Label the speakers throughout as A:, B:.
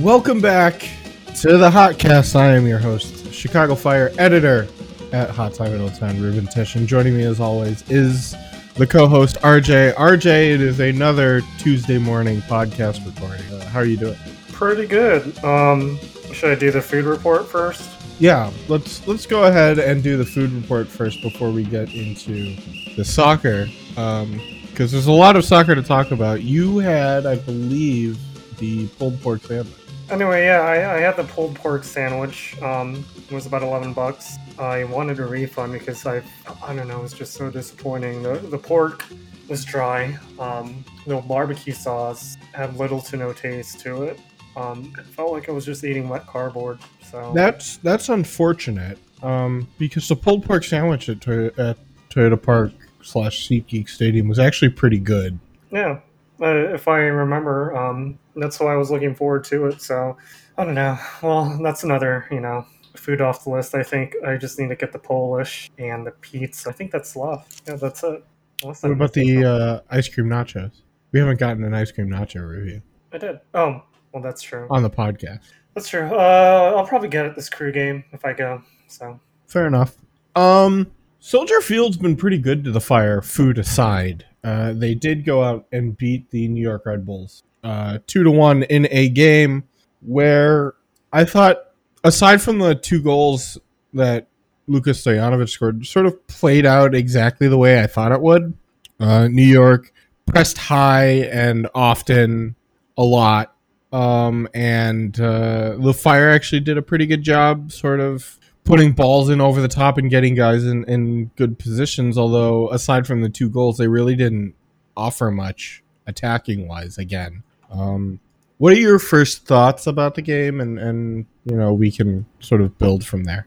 A: Welcome back to the Hotcast. I am your host, Chicago Fire editor at Hot Time in Old Town, Ruben Tish. And joining me as always is the co-host RJ. RJ, it is another Tuesday morning podcast recording. Uh, how are you doing?
B: Pretty good. Um, should I do the food report first?
A: Yeah, let's let's go ahead and do the food report first before we get into the soccer. Um, because there's a lot of soccer to talk about. You had, I believe, the pulled pork sandwich.
B: Anyway, yeah, I, I had the pulled pork sandwich. Um, it was about eleven bucks. I wanted a refund because I, I don't know, it was just so disappointing. The the pork was dry. Um, the barbecue sauce had little to no taste to it. Um, it felt like I was just eating wet cardboard. So
A: That's that's unfortunate. Um, because the pulled pork sandwich at, Toy- at Toyota Park slash SeatGeek Stadium was actually pretty good.
B: yeah, if I remember, um, that's why I was looking forward to it. So I don't know. Well, that's another, you know, food off the list. I think I just need to get the Polish and the pizza. I think that's left. Yeah, that's it. Unless
A: What about the uh, ice cream nachos? We haven't gotten an ice cream nacho review
B: I did. Oh, well, that's true.
A: on the podcast.
B: That's true. Uh, I'll probably get it this crew game if I go. So
A: Fair enough. Um, Soldier Field's been pretty good to the fire, food aside. Uh, they did go out and beat the New York Red Bulls uh, two to one in a game where I thought, aside from the two goals that Lucas Stojanovic scored, sort of played out exactly the way I thought it would. Uh, New York pressed high and often a lot. Um, and uh, the Fire actually did a pretty good job, sort of putting balls in over the top and getting guys in, in good positions. Although, aside from the two goals, they really didn't offer much attacking wise again. Um, what are your first thoughts about the game? And, and, you know, we can sort of build from there.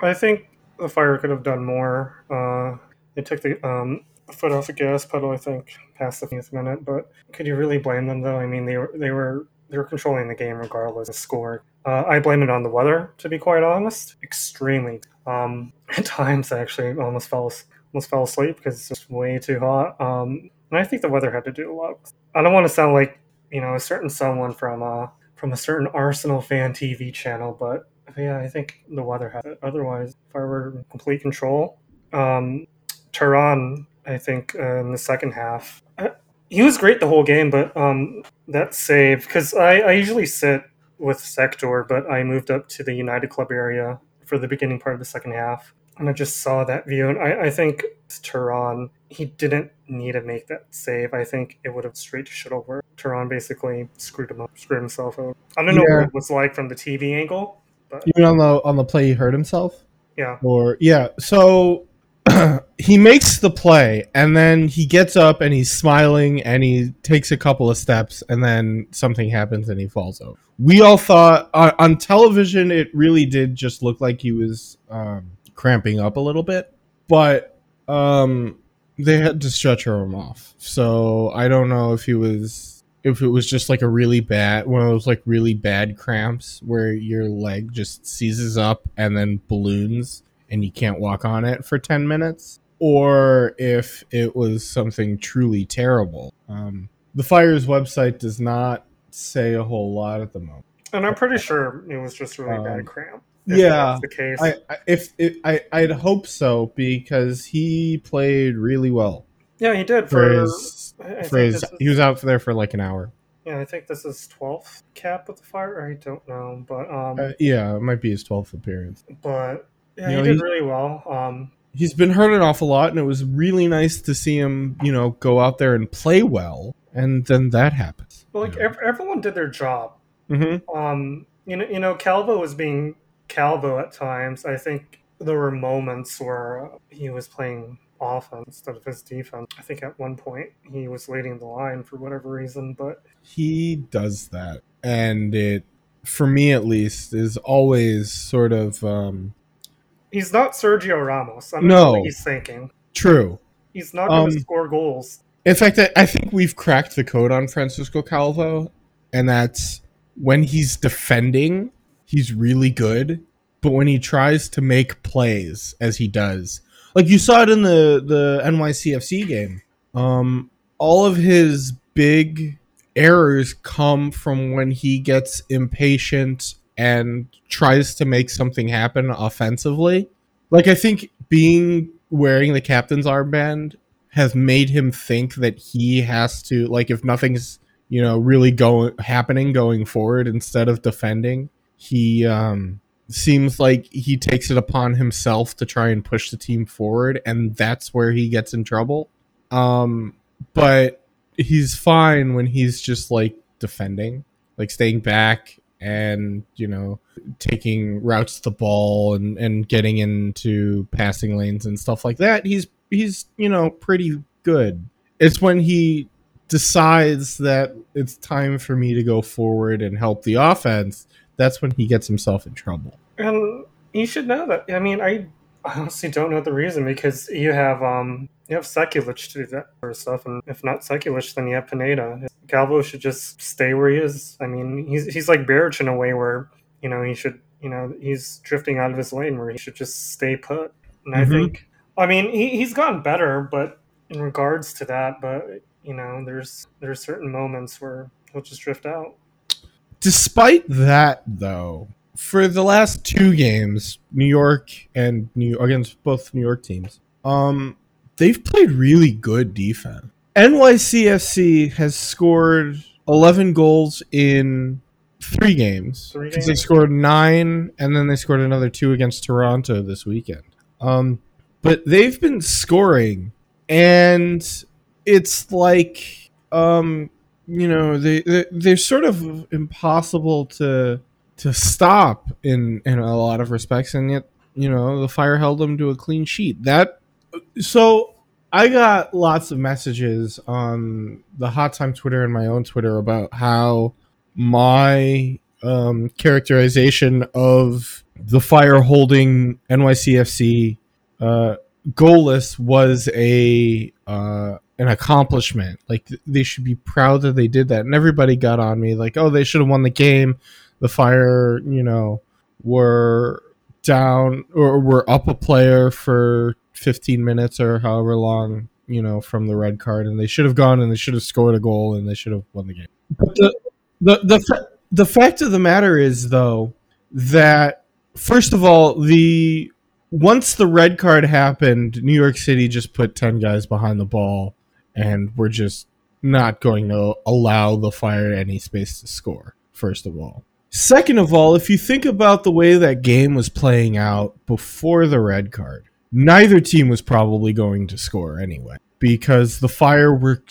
B: I think the Fire could have done more. Uh, they took the um, foot off the gas pedal. I think past the 50th minute. But could you really blame them though? I mean, they were they were they were controlling the game regardless of score. Uh, I blame it on the weather, to be quite honest. Extremely. Um, at times, I actually almost fell almost fell asleep because it's just way too hot. Um, and I think the weather had to do a lot. I don't want to sound like you know a certain someone from uh, from a certain Arsenal fan TV channel, but yeah, I think the weather had it. Otherwise, if I were in complete control, um, Terán, I think uh, in the second half, uh, he was great the whole game, but um, that save because I, I usually sit with Sector, but I moved up to the United Club area for the beginning part of the second half, and I just saw that view, and I, I think Terán he didn't need to make that save. I think it would have straight to shit over. Terán basically screwed him up, screwed himself over. I don't know
A: Yeah.
B: what it was like from the TV angle, but
A: You mean on the on the play he hurt himself?
B: yeah.
A: Or yeah, so he makes the play and then he gets up and he's smiling and he takes a couple of steps and then something happens and he falls over. We all thought on, on television it really did just look like he was um, cramping up a little bit, but um, they had to stretcher him off. So I don't know if he was if it was just like a really bad one of those like really bad cramps where your leg just seizes up and then balloons and you can't walk on it for 10 minutes or if it was something truly terrible um, the fire's website does not say a whole lot at the moment
B: And I'm pretty sure it was just really
A: Um,
B: bad cramp. If
A: yeah,
B: that's the case.
A: I, I if it, I I'd hope so because he played really well
B: yeah, he did
A: for
B: for.
A: his for his
B: is-
A: he was out there for like an hour
B: yeah, I think this is 12th cap with the fire. I don't know, but um,
A: uh, yeah it might be his 12th appearance
B: but yeah,
A: you know,
B: he did really well. Um,
A: he's been hurt an awful lot, and it was really nice to see him, you know, go out there and play well. And then that happens.
B: but like ev- everyone did their job.
A: Mm-hmm.
B: Um, you know, you know, Calvo was being Calvo at times. I think there were moments where he was playing offense instead of his defense. I think at one point he was leading the line for whatever reason, but
A: He does that, and it, for me at least, is always sort of um,
B: he's not Sergio Ramos. I don't
A: No.
B: what he's thinking.
A: true.
B: He's not going to
A: Um,
B: score goals.
A: In fact, I, I think we've cracked the code on Francisco Calvo, and that's when he's defending, he's really good, but when he tries to make plays, as he does, like you saw it in the the NYCFC game, um, all of his big errors come from when he gets impatient and tries to make something happen offensively. Like I think being wearing the captain's armband has made him think that he has to like if nothing's you know really going happening going forward instead of defending he um seems like he takes it upon himself to try and push the team forward and that's where he gets in trouble um but he's fine when he's just like defending like staying back and you know taking routes to the ball and and getting into passing lanes and stuff like that he's he's you know pretty good it's when he decides that it's time for me to go forward and help the offense that's when he gets himself in trouble
B: And you should know that. I mean, I honestly don't know the reason because you have um you have Sekulic to do that sort of stuff, and if not Sekulic, then you have Pineda. Calvo should just stay where he is. I mean, he's he's like Beric in a way where you know he should you know he's drifting out of his lane where he should just stay put. And I
A: Mhm.
B: think, I mean, he he's gotten better, but in regards to that, but you know, there's there's certain moments where he'll just drift out.
A: Despite that, though, for the last two games, New York and New against both New York teams, um, they've played really good defense. NYCFC has scored 11 goals in three games.
B: Three
A: 'Cause They scored nine, and then they scored another two against Toronto this weekend. Um, but they've been scoring, and it's like, um, you know, they, they they're sort of impossible to to stop in in a lot of respects, and yet you know the fire held them to a clean sheet. That so I got lots of messages on the Hot Time Twitter and my own Twitter about how my um, characterization of the fire holding NYCFC uh, goalless was a uh, an accomplishment. Like they should be proud that they did that, and everybody got on me like, "Oh, they should have won the game." The fire, you know, were down or were up a player for 15 minutes or however long, you know, from the red card, and they should have gone and they should have scored a goal and they should have won the game. But the the the, the fact of the matter is though that first of all the once the red card happened, New York City just put 10 guys behind the ball and we're just not going to allow the fire any space to score first of all. Second of all, if you think about the way that game was playing out before the red card, neither team was probably going to score anyway because the Fire were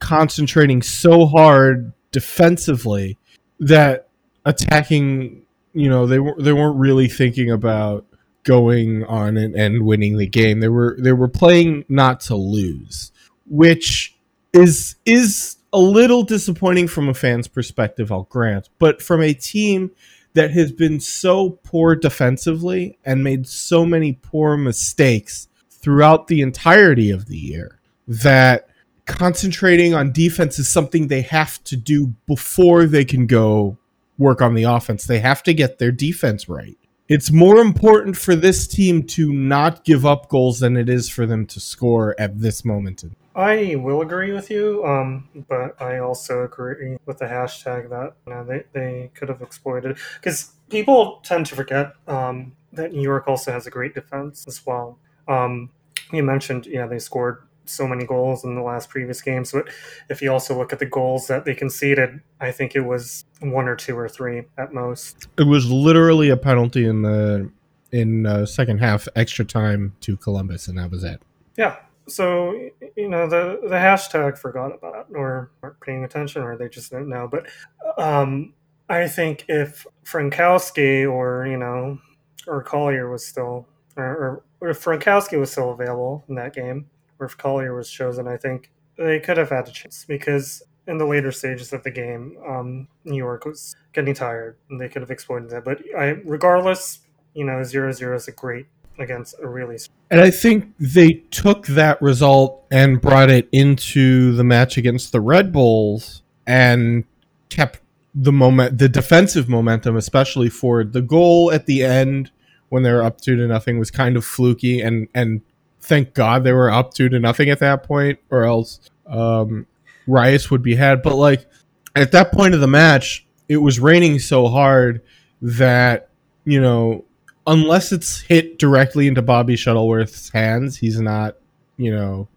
A: concentrating so hard defensively that attacking, you know, they were they weren't really thinking about going on and, and winning the game. They were they were playing not to lose, which is is a little disappointing from a fan's perspective, I'll grant. But from a team that has been so poor defensively and made so many poor mistakes throughout the entirety of the year that concentrating on defense is something they have to do before they can go work on the offense. They have to get their defense right. It's more important for this team to not give up goals than it is for them to score at this moment.
B: I will agree with you, um, but I also agree with the hashtag that you know, they, they could have exploited because people tend to forget um, that New York also has a great defense as well. Um, you mentioned, yeah, they scored so many goals in the last previous games, but if you also look at the goals that they conceded, I think it was one or two or three at most.
A: It was literally a penalty in the in uh, second half extra time to Columbus, and that was it.
B: Yeah. So you know the the hashtag forgot about it or weren't paying attention or they just didn't know. But um, I think if Frankowski or you know or Collier was still or, or, if Frankowski was still available in that game or if Collier was chosen, I think they could have had a chance because in the later stages of the game, um, New York was getting tired and they could have exploited that. But I, regardless, you know, zero zero is a great against a really
A: And I think they took that result and brought it into the match against the Red Bulls and kept the moment, the defensive momentum, especially for The goal at the end when they were up two to nothing was kind of fluky, and and thank God they were up two to nothing at that point, or else um, riots would be had. But like at that point of the match, it was raining so hard that you know, unless it's hit directly into Bobby Shuttleworth's hands, he's not, you know,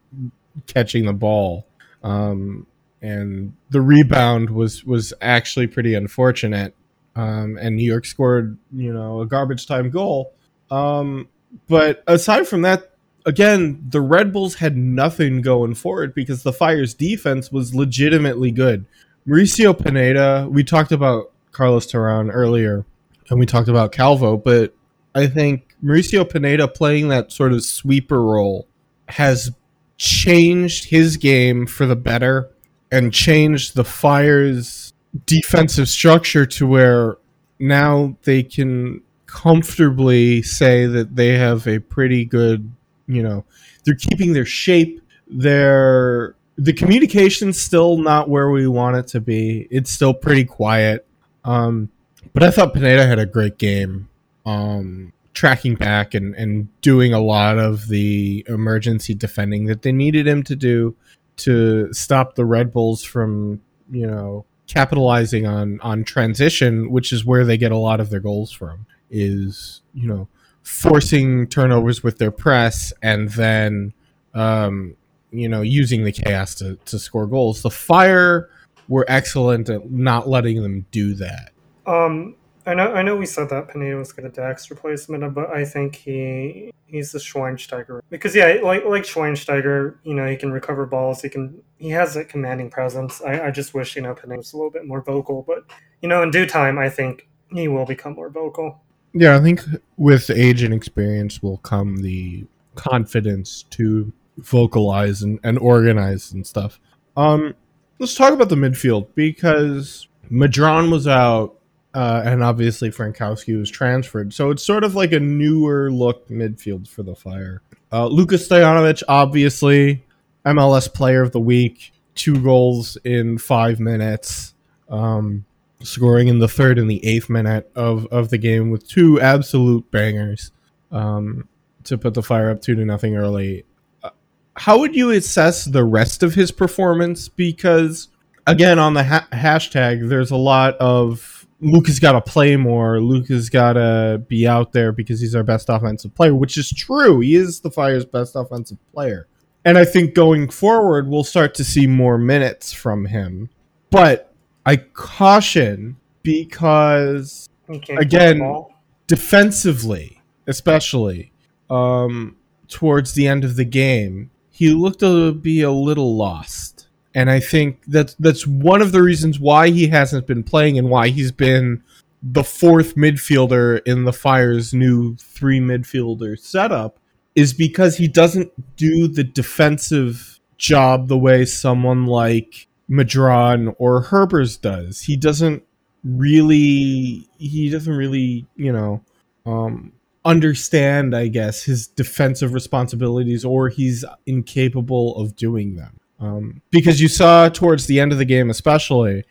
A: catching the ball. Um, and the rebound was was actually pretty unfortunate. Um, and New York scored, you know, a garbage time goal. Um, but aside from that, again, the Red Bulls had nothing going for it because the Fire's defense was legitimately good. Mauricio Pineda, we talked about Carlos Terán earlier, and we talked about Calvo, but I think Mauricio Pineda playing that sort of sweeper role has changed his game for the better and changed the Fire's defensive structure to where now they can comfortably say that they have a pretty good, you know, they're keeping their shape. They're the communication's still not where we want it to be. It's still pretty quiet. Um, but I thought Pineda had a great game. Um, tracking back and, and doing a lot of the emergency defending that they needed him to do to stop the Red Bulls from, you know, capitalizing on on transition, which is where they get a lot of their goals from, is, you know, forcing turnovers with their press and then um, you know, using the chaos to, to score goals. The fire were excellent at not letting them do that.
B: Um, I know, I know we said that Pineda was going to Dax replacement, but I think he he's the Schweinsteiger because yeah, like like Schweinsteiger, you know, he can recover balls. He can he has a commanding presence. I, I just wish you know Pineda was a little bit more vocal, but you know, in due time, I think he will become more vocal.
A: Yeah, I think with age and experience will come the confidence to vocalize and, and organize and stuff. Um, let's talk about the midfield because Medran was out uh, and obviously Frankowski was transferred. So it's sort of like a newer look midfield for the Fire. Uh, Luka Stojanovic, obviously MLS Player of the Week, two goals in five minutes, um, scoring in the third and the eighth minute of, of the game with two absolute bangers um, to put the Fire up two to nothing early. Uh, how would you assess the rest of his performance? Because again, on the ha- hashtag, there's a lot of Luke has got to play more. Luke has got to be out there because he's our best offensive player, which is true. He is the Fire's best offensive player. And I think going forward, we'll start to see more minutes from him. But I caution because, again, defensively, especially um, towards the end of the game, he looked to be a little lost and I think that's that's one of the reasons why he hasn't been playing and why he's been the fourth midfielder in the Fire's new three midfielder setup is because he doesn't do the defensive job the way someone like Medran or Herbers does. He doesn't really he doesn't really, you know, um, understand, I guess, his defensive responsibilities or he's incapable of doing them. Um, because you saw towards the end of the game, especially,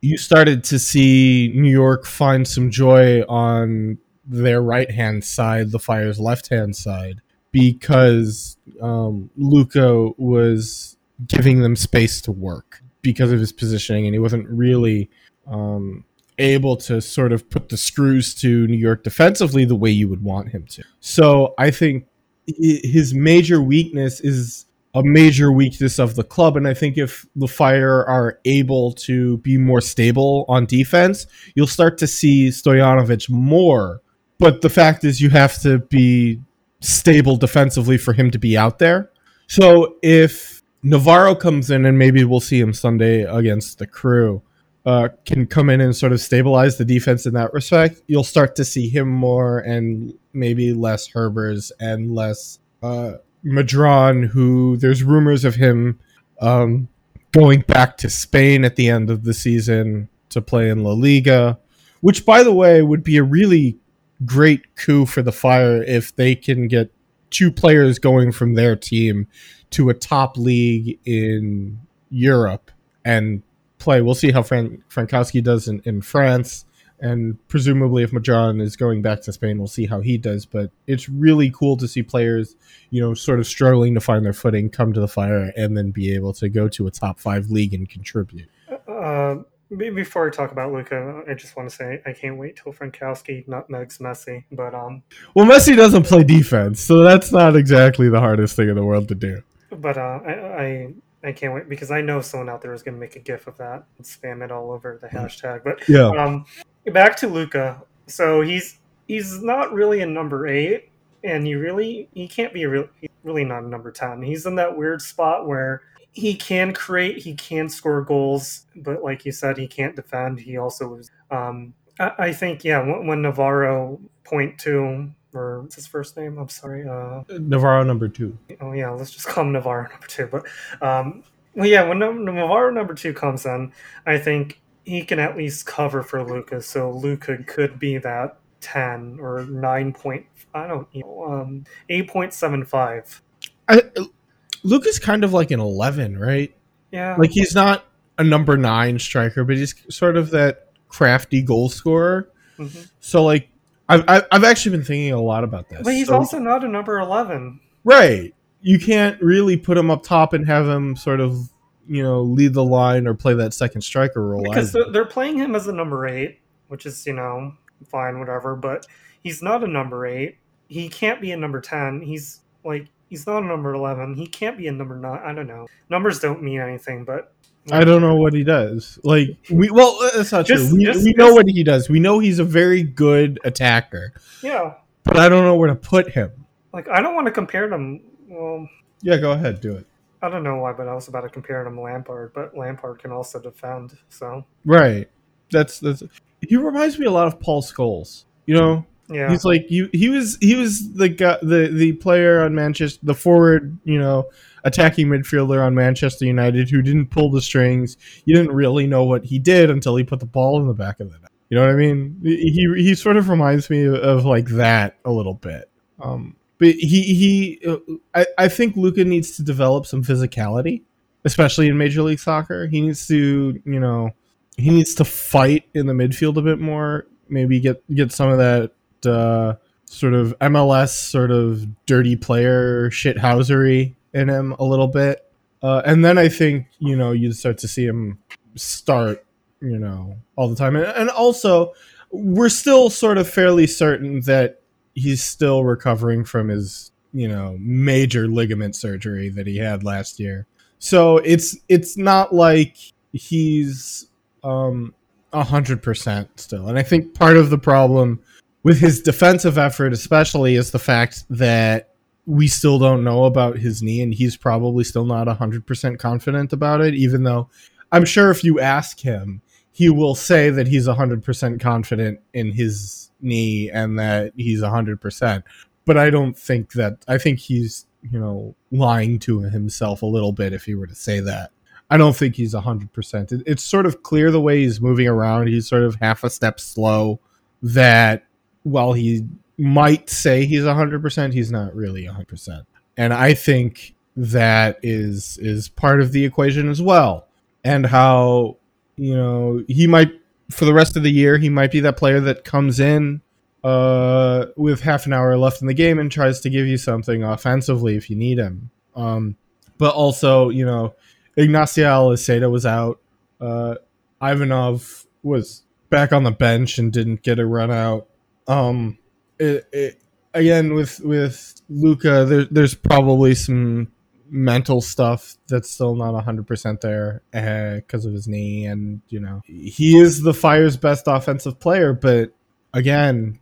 A: you started to see New York find some joy on their right hand side, the Fire's left hand side, because um, Luka was giving them space to work because of his positioning, and he wasn't really um, able to sort of put the screws to New York defensively the way you would want him to. So I think his major weakness is a major weakness of the club. And I think if the Fire are able to be more stable on defense, you'll start to see Stojanovic more. But the fact is, you have to be stable defensively for him to be out there. So if Navarro comes in, and maybe we'll see him Sunday against the crew, uh, can come in and sort of stabilize the defense in that respect, you'll start to see him more and maybe less Herbers and less uh, Medran, who there's rumors of him um, going back to Spain at the end of the season to play in La Liga, which, by the way, would be a really great coup for the Fire if they can get two players going from their team to a top league in Europe and play. We'll see how Fran- Frankowski does in, in France and presumably if Medran is going back to Spain, we'll see how he does. But it's really cool to see players, you know, sort of struggling to find their footing, come to the fire, and then be able to go to a top five league and contribute.
B: Uh, before I talk about Luca, I just want to say I can't wait till Frankowski nutmegs Messi. But um,
A: well, Messi doesn't play defense, so that's not exactly the hardest thing in the world to do.
B: But uh, I, I I can't wait because I know someone out there is going to make a gif of that and spam it all over the hashtag. But
A: yeah,
B: um, back to Luca. So he's he's not really a number eight, and he really he can't be a real really not a number ten. He's in that weird spot where he can create, he can score goals, but like you said, he can't defend. He also um, I, I, think yeah, when, when Navarro point two or what's his first name? I'm sorry, uh,
A: Navarro number two.
B: Oh yeah, let's just call him Navarro number two. But um, well, yeah, when Navarro number two comes in, I think he can at least cover for Luka. So Luka could be that ten or nine point. I don't know, um, eight point seven five.
A: Is kind of like an 11, right?
B: Yeah.
A: Like he's not a number nine striker, but he's sort of that crafty goal scorer. Mm-hmm. So like, I've I've actually been thinking a lot about this.
B: But he's
A: so,
B: also not a number 11.
A: Right. You can't really put him up top and have him sort of you know lead the line or play that second striker role
B: because they're, they're playing him as a number eight, which is you know fine, whatever. But he's not a number eight. He can't be a number ten. He's like he's not a number 11. He can't be a number 9. I don't know. Numbers don't mean anything, but.
A: I don't know what he does. Like we well, uh, that's not just, true. We, just, we know what he does. We know he's a very good attacker.
B: Yeah.
A: But I don't know where to put him.
B: Like I don't want to compare them. Well.
A: Yeah, go ahead, do it.
B: I don't know why, but I was about to compare him to Lampard, but Lampard can also defend. So.
A: Right. That's that's. He reminds me a lot of Paul Scholes. You know,
B: yeah,
A: he's like you. He was he was the guy, the the player on Manchester, the forward, you know, attacking midfielder on Manchester United who didn't pull the strings. You didn't really know what he did until he put the ball in the back of the net. You know what I mean? He he sort of reminds me of, of like that a little bit. Um, but he he, uh, I I think Luca needs to develop some physicality, especially in Major League Soccer. He needs to you know he needs to fight in the midfield a bit more. Maybe get get some of that uh, sort of MLS sort of dirty player shithousery in him a little bit. Uh, and then I think, you know, you start to see him start, you know, all the time. And, and also, we're still sort of fairly certain that he's still recovering from his, you know, major ligament surgery that he had last year. So it's it's not like he's um a hundred percent still. And I think part of the problem with his defensive effort, especially, is the fact that we still don't know about his knee, and he's probably still not 100% confident about it, even though I'm sure if you ask him, he will say that he's 100% confident in his knee and that he's 100%. But I don't think that, I think he's, you know, lying to himself a little bit if he were to say that. I don't think he's 100%. It, it's sort of clear the way he's moving around. He's sort of half a step slow that while he might say he's 100%, he's not really 100%. And I think that is is part of the equation as well. And how, you know, he might for the rest of the year, he might be that player that comes in uh, with half an hour left in the game and tries to give you something offensively if you need him. Um, but also, you know, Ignacio Aliseda was out. Uh, Ivanov was back on the bench and didn't get a run out. Um, it, it, again with with Luka, there, there's probably some mental stuff that's still not 100% there because uh, of his knee and you know he is the fire's best offensive player but again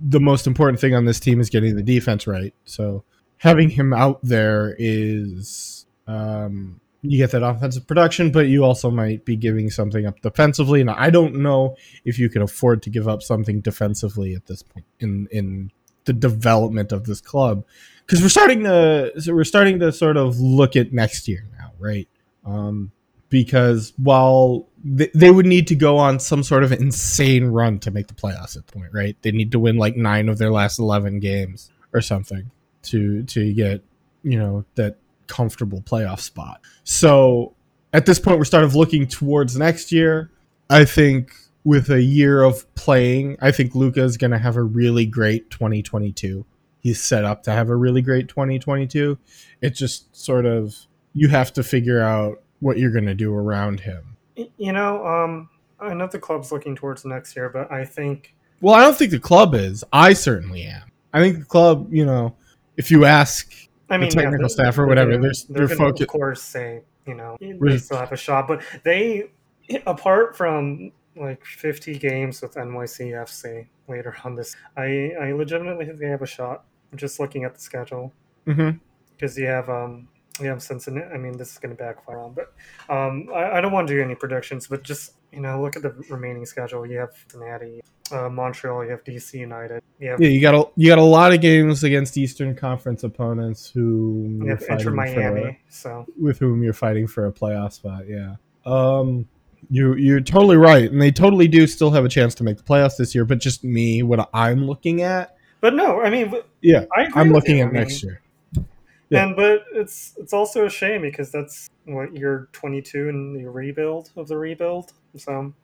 A: the most important thing on this team is getting the defense right so having him out there is um, you get that offensive production, but you also might be giving something up defensively. And I don't know if you can afford to give up something defensively at this point in in the development of this club, because we're starting to so we're starting to sort of look at next year now, right? Um, because while they, they would need to go on some sort of insane run to make the playoffs at the point, right? They need to win like nine of their last eleven games or something to to get you know that comfortable playoff spot. So at this point, we're starting looking towards next year. I think with a year of playing, I think Luca is going to have a really great 2022. He's set up to have a really great 2022. It just sort of you have to figure out what you're going to do around him
B: You know, um, I know the club's looking towards next year, but I think
A: Well, I don't think the club is. I certainly am. I think the club, you know, if you ask,
B: I mean,
A: technical
B: they're-
A: staff or
B: they're
A: whatever, there's-
B: they're
A: they're
B: gonna, of course, say you know they still have a shot, but they, apart from like 50 games with NYCFC later on this, I I legitimately think they have a shot. Just looking at the schedule, because you have um you have Cincinnati. I mean, this is going to backfire on, but um I, I don't want to do any predictions, but just you know look at the remaining schedule. You have Cincinnati, uh, Montreal, you have DC United, you have
A: yeah, you got a you got a lot of games against Eastern Conference opponents who
B: you
A: you're
B: have Inter
A: fighting for-
B: Miami. So
A: with whom you're fighting for a playoff spot. Yeah. Um, you you're totally right, and they totally do still have a chance to make the playoffs this year. But just me, what I'm looking at,
B: But no, I mean,
A: yeah,
B: I agree
A: I'm looking
B: you.
A: at
B: I mean,
A: next year. Yeah.
B: And but it's it's also a shame because that's what you're 22 and the rebuild of the rebuild. So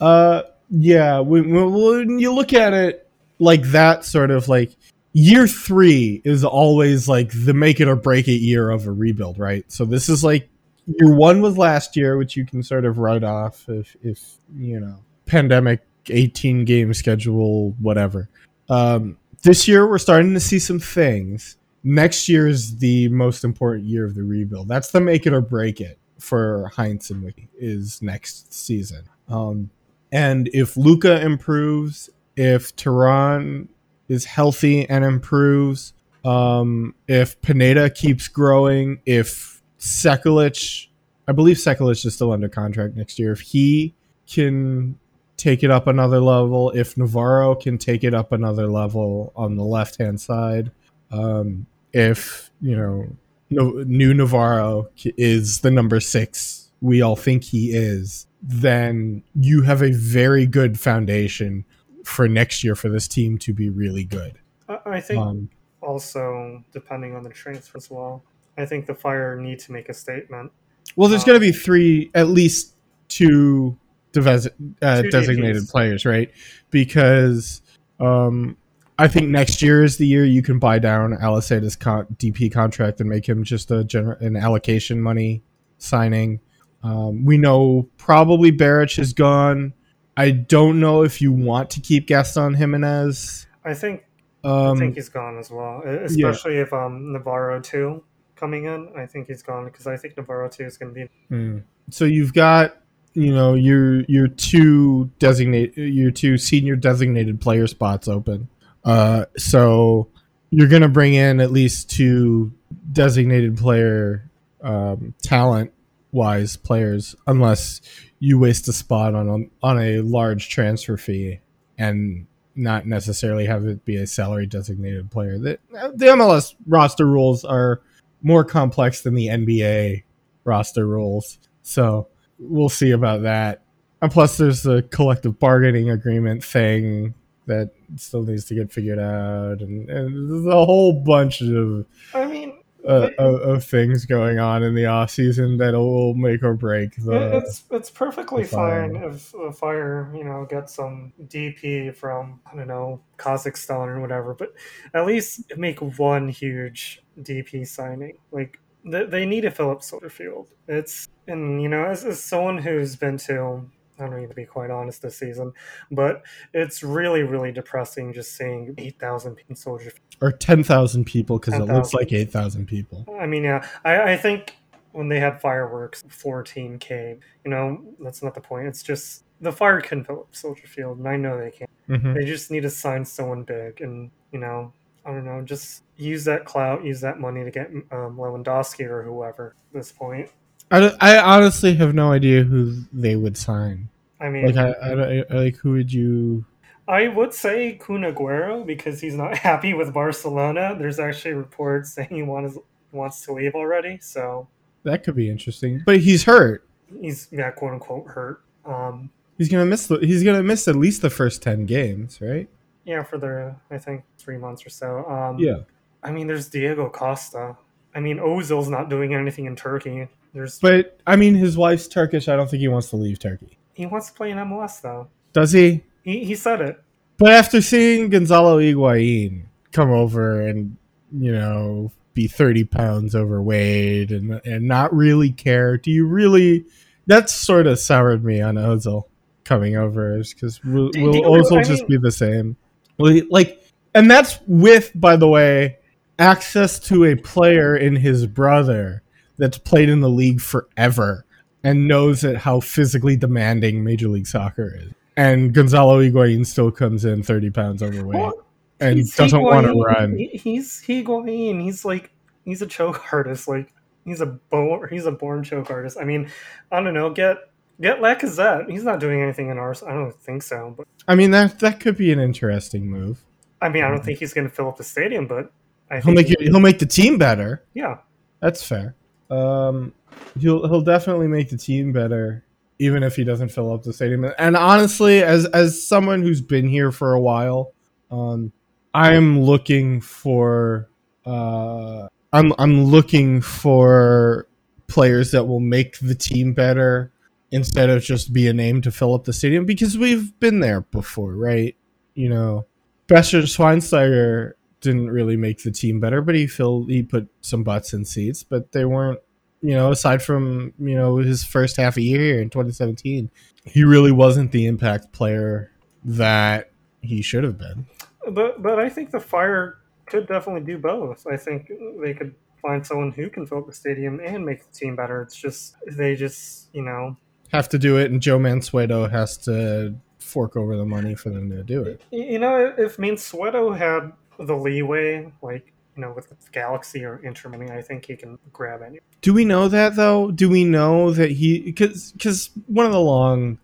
A: Uh, yeah. When, when, when you look at it like that, sort of like year three is always like the make it or break it year of a rebuild, right? So this is like year one was last year, which you can sort of write off if if you know pandemic, 18 game schedule, whatever. Um, this year we're starting to see some things. Next year is the most important year of the rebuild. That's the make it or break it for Heitz and Wicky is next season. Um, and if Luca improves, if Terán is healthy and improves, um, if Pineda keeps growing, if Sekulic, I believe Sekulic is still under contract next year, if he can take it up another level, if Navarro can take it up another level on the left hand side, um, if you know no, new Navarro is the number six we all think he is, then you have a very good foundation for next year for this team to be really good.
B: I, think
A: Um,
B: also depending on the transfer as well. I think the Fire need to make a statement.
A: well, there's
B: Um,
A: going to be three, at least two deves- uh, designated
B: DPs.
A: players, right? Because um, I think next year is the year you can buy down Aliseda's con- DP contract and make him just a gener- an allocation money signing. Um, we know probably Beric is gone. I don't know if you want to keep Gaston Jimenez.
B: I think
A: Um,
B: I think he's gone as well, especially if um Navarro too coming in. I think he's gone because I think Navarro too is going to be.
A: Mm. So you've got you know your your two designate your two senior designated player spots open. Uh, so you're gonna bring in at least two designated player um, talent wise players, unless you waste a spot on a, on a large transfer fee and not necessarily have it be a salary designated player. The, the MLS roster rules are more complex than the NBA roster rules. So we'll see about that. And plus, there's the collective bargaining agreement thing that still needs to get figured out, and, and there's a whole bunch of,
B: I mean,
A: uh, of of things going on in the off season that will make or break the.
B: it's it's perfectly fine if the Fire you know gets some DP from I don't know Kazakhstan or whatever, but at least make one huge DP signing. Like they, they need to fill up Soldier Field. It's and you know as, as someone who's been to I don't need to be quite honest this season, but it's really really depressing just seeing eight thousand people Soldier Field.
A: or 10,000 people because it looks
B: 10,000.
A: like 8,000 people.
B: I mean, yeah, I, I think when they had fireworks, 14k, you know, that's not the point. It's just the fire can fill up Soldier Field, and I know they can.
A: hmm
B: They just need to sign someone big, and you know, I don't know, just use that clout, use that money to get um, Lewandowski or whoever. At this point,
A: I, I honestly have no idea who they would sign.
B: I mean,
A: Like, I, I, like who would you.
B: I would say Kun Aguero because he's not happy with Barcelona. There's actually reports saying he wants wants to leave already, so
A: That could be interesting. But he's hurt.
B: he's yeah, quote unquote hurt. Um,
A: He's gonna miss. The, he's gonna miss at least the first ten games, right?
B: Yeah, for the I think three months or so. Um,
A: Yeah.
B: I mean, there's Diego Costa. I mean, Ozil's not doing anything in Turkey. There's
A: But I mean, his wife's Turkish. I don't think he wants to leave Turkey.
B: he wants to play in MLS though.
A: Does he?
B: He he said it.
A: But after seeing Gonzalo Higuain come over and you know be thirty pounds overweight and and not really care, do you really that's sort of soured me on Ozil coming over because will, will Ozil
B: I
A: just
B: mean-
A: be the same? Will he, like, and that's with, by the way, access to a player in his brother that's played in the league forever and knows that how physically demanding Major League Soccer is. And Gonzalo Higuain still comes in thirty pounds overweight
B: Well,
A: and
B: he's
A: doesn't want to run.
B: He's Higuain. He's like he's a choke artist. Like he's a bo- he's a born choke artist. I mean, I don't know. Get get Lacazette. He's not doing anything in ours. I don't think so. But
A: I mean that that could be an interesting move.
B: I mean, I don't think he's going to fill up the stadium. But I
A: He'll
B: think
A: make it, he'll make the team better.
B: yeah.
A: That's fair. Um, he'll he'll definitely make the team better, even if he doesn't fill up the stadium. And honestly, as as someone who's been here for a while, um, I'm looking for uh, I'm I'm looking for players that will make the team better instead of just be a name to fill up the stadium because we've been there before, right? You know, Bastian Schweinsteiger didn't really make the team better, but he filled he put some butts in seats, but they weren't you know, aside from, you know, his first half a year here in 2017, he really wasn't the impact player that he should have been.
B: But but I think the Fire could definitely do both. I think they could find someone who can fill up the stadium and make the team better. It's just they just you know
A: Have to do it, and Joe Mansueto has to fork over the money for them to do it.
B: You know, if Mansueto had the leeway, like you know, with Galaxy or Inter Miami, I think he can grab any.
A: Do we know that though? Do we know that he because because one of the long,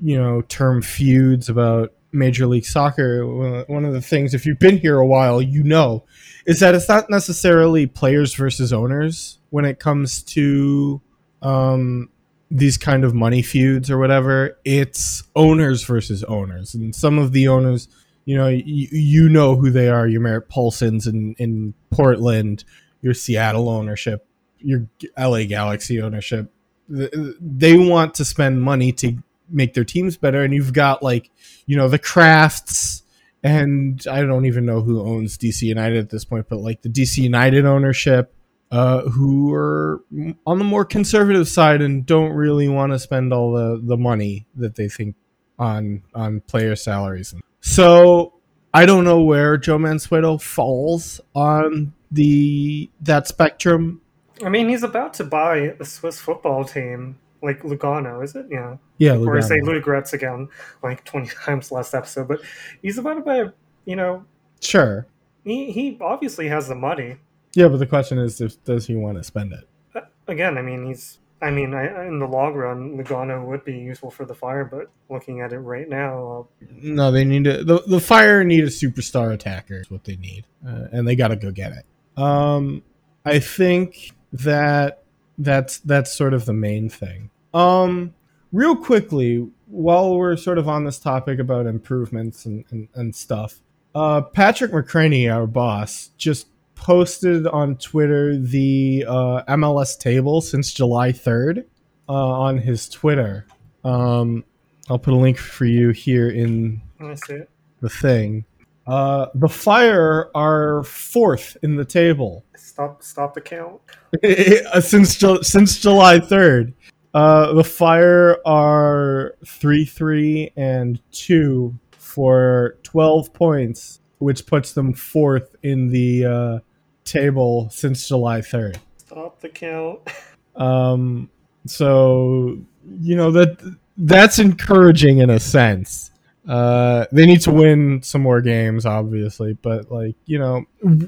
A: you know, term feuds about Major League Soccer, one one of the things if you've been here a while, you know, is that it's not necessarily players versus owners when it comes to um, these kind of money feuds or whatever. It's owners versus owners, and some of the owners. You know, you, you know who they are. Your Merritt Paulsons in, in Portland, your Seattle ownership, your LA Galaxy ownership. They want to spend money to make their teams better, and you've got like, you know, the Krafts, and I don't even know who owns DC United at this point, but like the DC United ownership, uh, who are on the more conservative side and don't really want to spend all the the money that they think on on player salaries. So I don't know where Joe Mansueto falls on the that spectrum.
B: I mean, he's about to buy a Swiss football team, like Lugano, is it? Yeah.
A: Yeah,
B: Or I say
A: Lugano.
B: Ludogorets again, like twenty times last episode. But he's about to buy. a- You know,
A: sure.
B: he he obviously has the money.
A: Yeah, but the question is, if, does he want to spend it?
B: Uh, Again, I mean, he's. I mean, I, in the long run, Lugano would be useful for the Fire, but looking at it right now, uh,
A: No, they need to. The, the Fire need a superstar attacker. Is what they need, uh, and they got to go get it. Um, I think that that's that's sort of the main thing. Um, real quickly, while we're sort of on this topic about improvements and, and, and stuff, uh, Patrick McCraney, our boss, just posted on Twitter the uh, MLS table since July 3rd uh, on his Twitter. Um, I'll put a link for you here in
B: I see it.
A: the thing. Uh, the Fire are fourth in the table
B: Stop, stop the count.
A: since Ju- since July third. Uh, the Fire are three three and two for twelve points, which puts them fourth in the uh, table since July third.
B: Stop the count.
A: Um, so you know that that's encouraging in a sense. Uh, they need to win some more games, obviously, but like you know,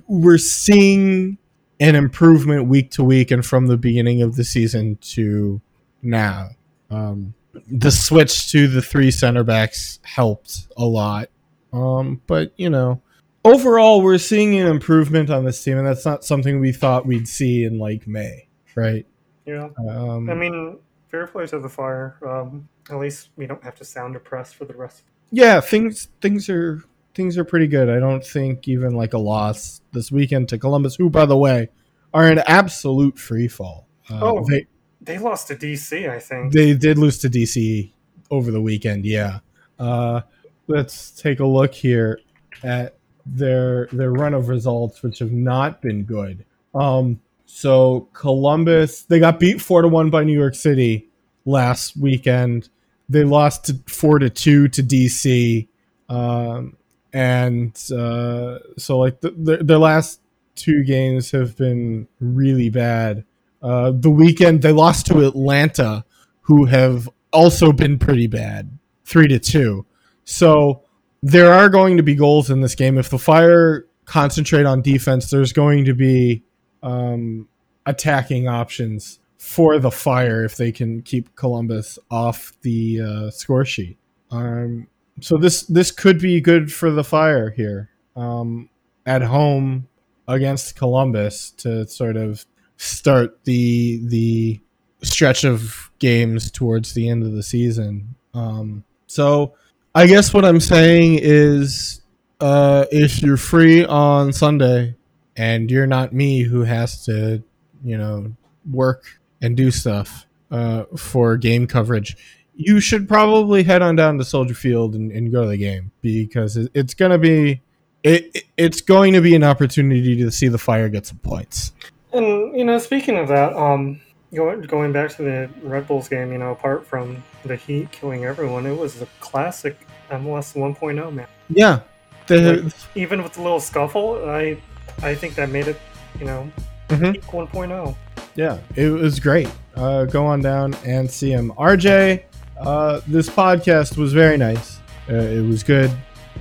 A: we're seeing an improvement week to week, and from the beginning of the season to now. Um, the switch to the three center backs helped a lot, um, but you know, overall, we're seeing an improvement on this team, and that's not something we thought we'd see in like May, right?
B: Yeah.
A: Um,
B: I mean, fair play to the Fire. Um, at least we don't have to sound depressed for the rest.
A: yeah, things things are things are pretty good. I don't think even like a loss this weekend to Columbus, who by the way are an absolute free fall. Uh,
B: Oh.
A: they
B: They lost to DC, I think.
A: they did lose to DC over the weekend. Yeah. Uh, let's take a look here at their their run of results, which have not been good. Um, so Columbus they got beat four to one by New York City. last weekend. They lost to four to two to DC, um, and uh, so like the, the, their last two games have been really bad. Uh, the weekend they lost to Atlanta, who have also been pretty bad, three to two. So there are going to be goals in this game. If the Fire concentrate on defense, there's going to be um, attacking options for the Fire if they can keep Columbus off the uh, score sheet. Um, so this this could be good for the Fire here um, at home against Columbus to sort of start the the stretch of games towards the end of the season. Um, so I guess what I'm saying is, uh, if you're free on Sunday and you're not me who has to, you know, work and do stuff uh, for game coverage, you should probably head on down to Soldier Field and, and go to the game because it's going to be it, it's going to be an opportunity to see the fire get some points.
B: And you know, speaking of that, um, going going back to the Red Bulls game, you know, apart from the Heat killing everyone, it was a classic MLS 1.0 man.
A: Yeah,
B: the, like, even with the little scuffle, I I think that made it, you know, mm-hmm. 1.0.
A: Yeah, it was great. Uh, go on down and see him. RJ, uh, this podcast was very nice. Uh, it was good,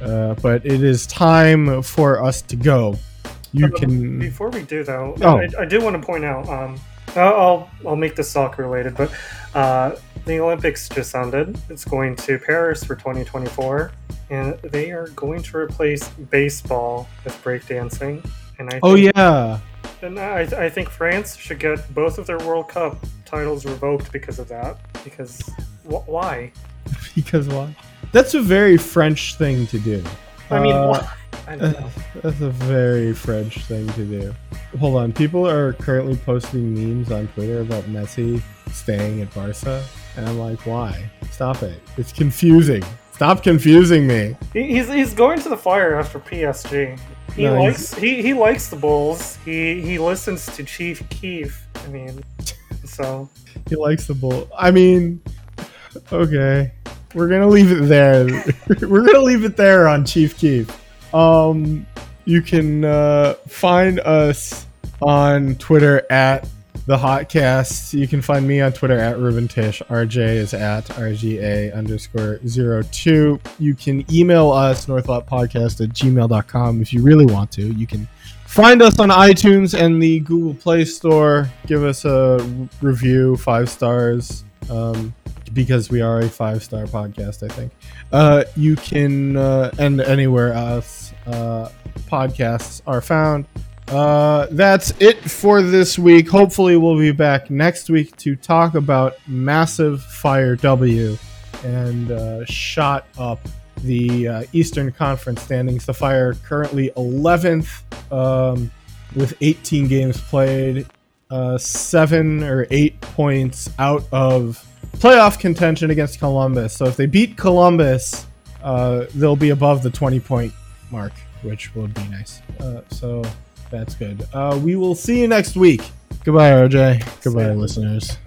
A: uh, but it is time for us to go. You but can.
B: Before we do, though, oh. I, I do want to point out. Um, I'll I'll make this soccer related, but uh, the Olympics just ended. It's going to Paris for 2024, and they are going to replace baseball with breakdancing. And I
A: oh yeah,
B: and I, I think France should get both of their World Cup titles revoked because of that. Because wh- why?
A: because why? That's a very French thing to do.
B: I mean, uh, I
A: that's a very French thing to do. Hold on, people are currently posting memes on Twitter about Messi staying at Barca, and I'm like, why? Stop it! It's confusing. Stop confusing me.
B: He's he's going to the fire after PSG. He no, likes he, he likes the Bulls. He he listens to Chief Keef. I mean, so
A: he likes the Bull. I mean, okay, we're gonna leave it there. we're gonna leave it there on Chief Keef. Um, you can uh, find us on Twitter at the Hotcast. You can find me on Twitter at Ruben Tish. RJ is at RGA underscore zero two. You can email us, northlotpodcast at gmail.com if you really want to. You can find us on iTunes and the Google Play Store. Give us a review, five stars. Um, because we are a five star podcast, I think. Uh, you can, uh, and anywhere else uh, podcasts are found. Uh, that's it for this week. Hopefully, we'll be back next week to talk about Massive Fire W and uh, shot up the uh, Eastern Conference standings. The Fire currently 11th um, with 18 games played, uh, seven or eight points out of playoff contention against Columbus. So if they beat Columbus, uh, they'll be above the 20 point mark, which would be nice. So that's good. Uh, we will see you next week. Goodbye, RJ. Goodbye, listeners.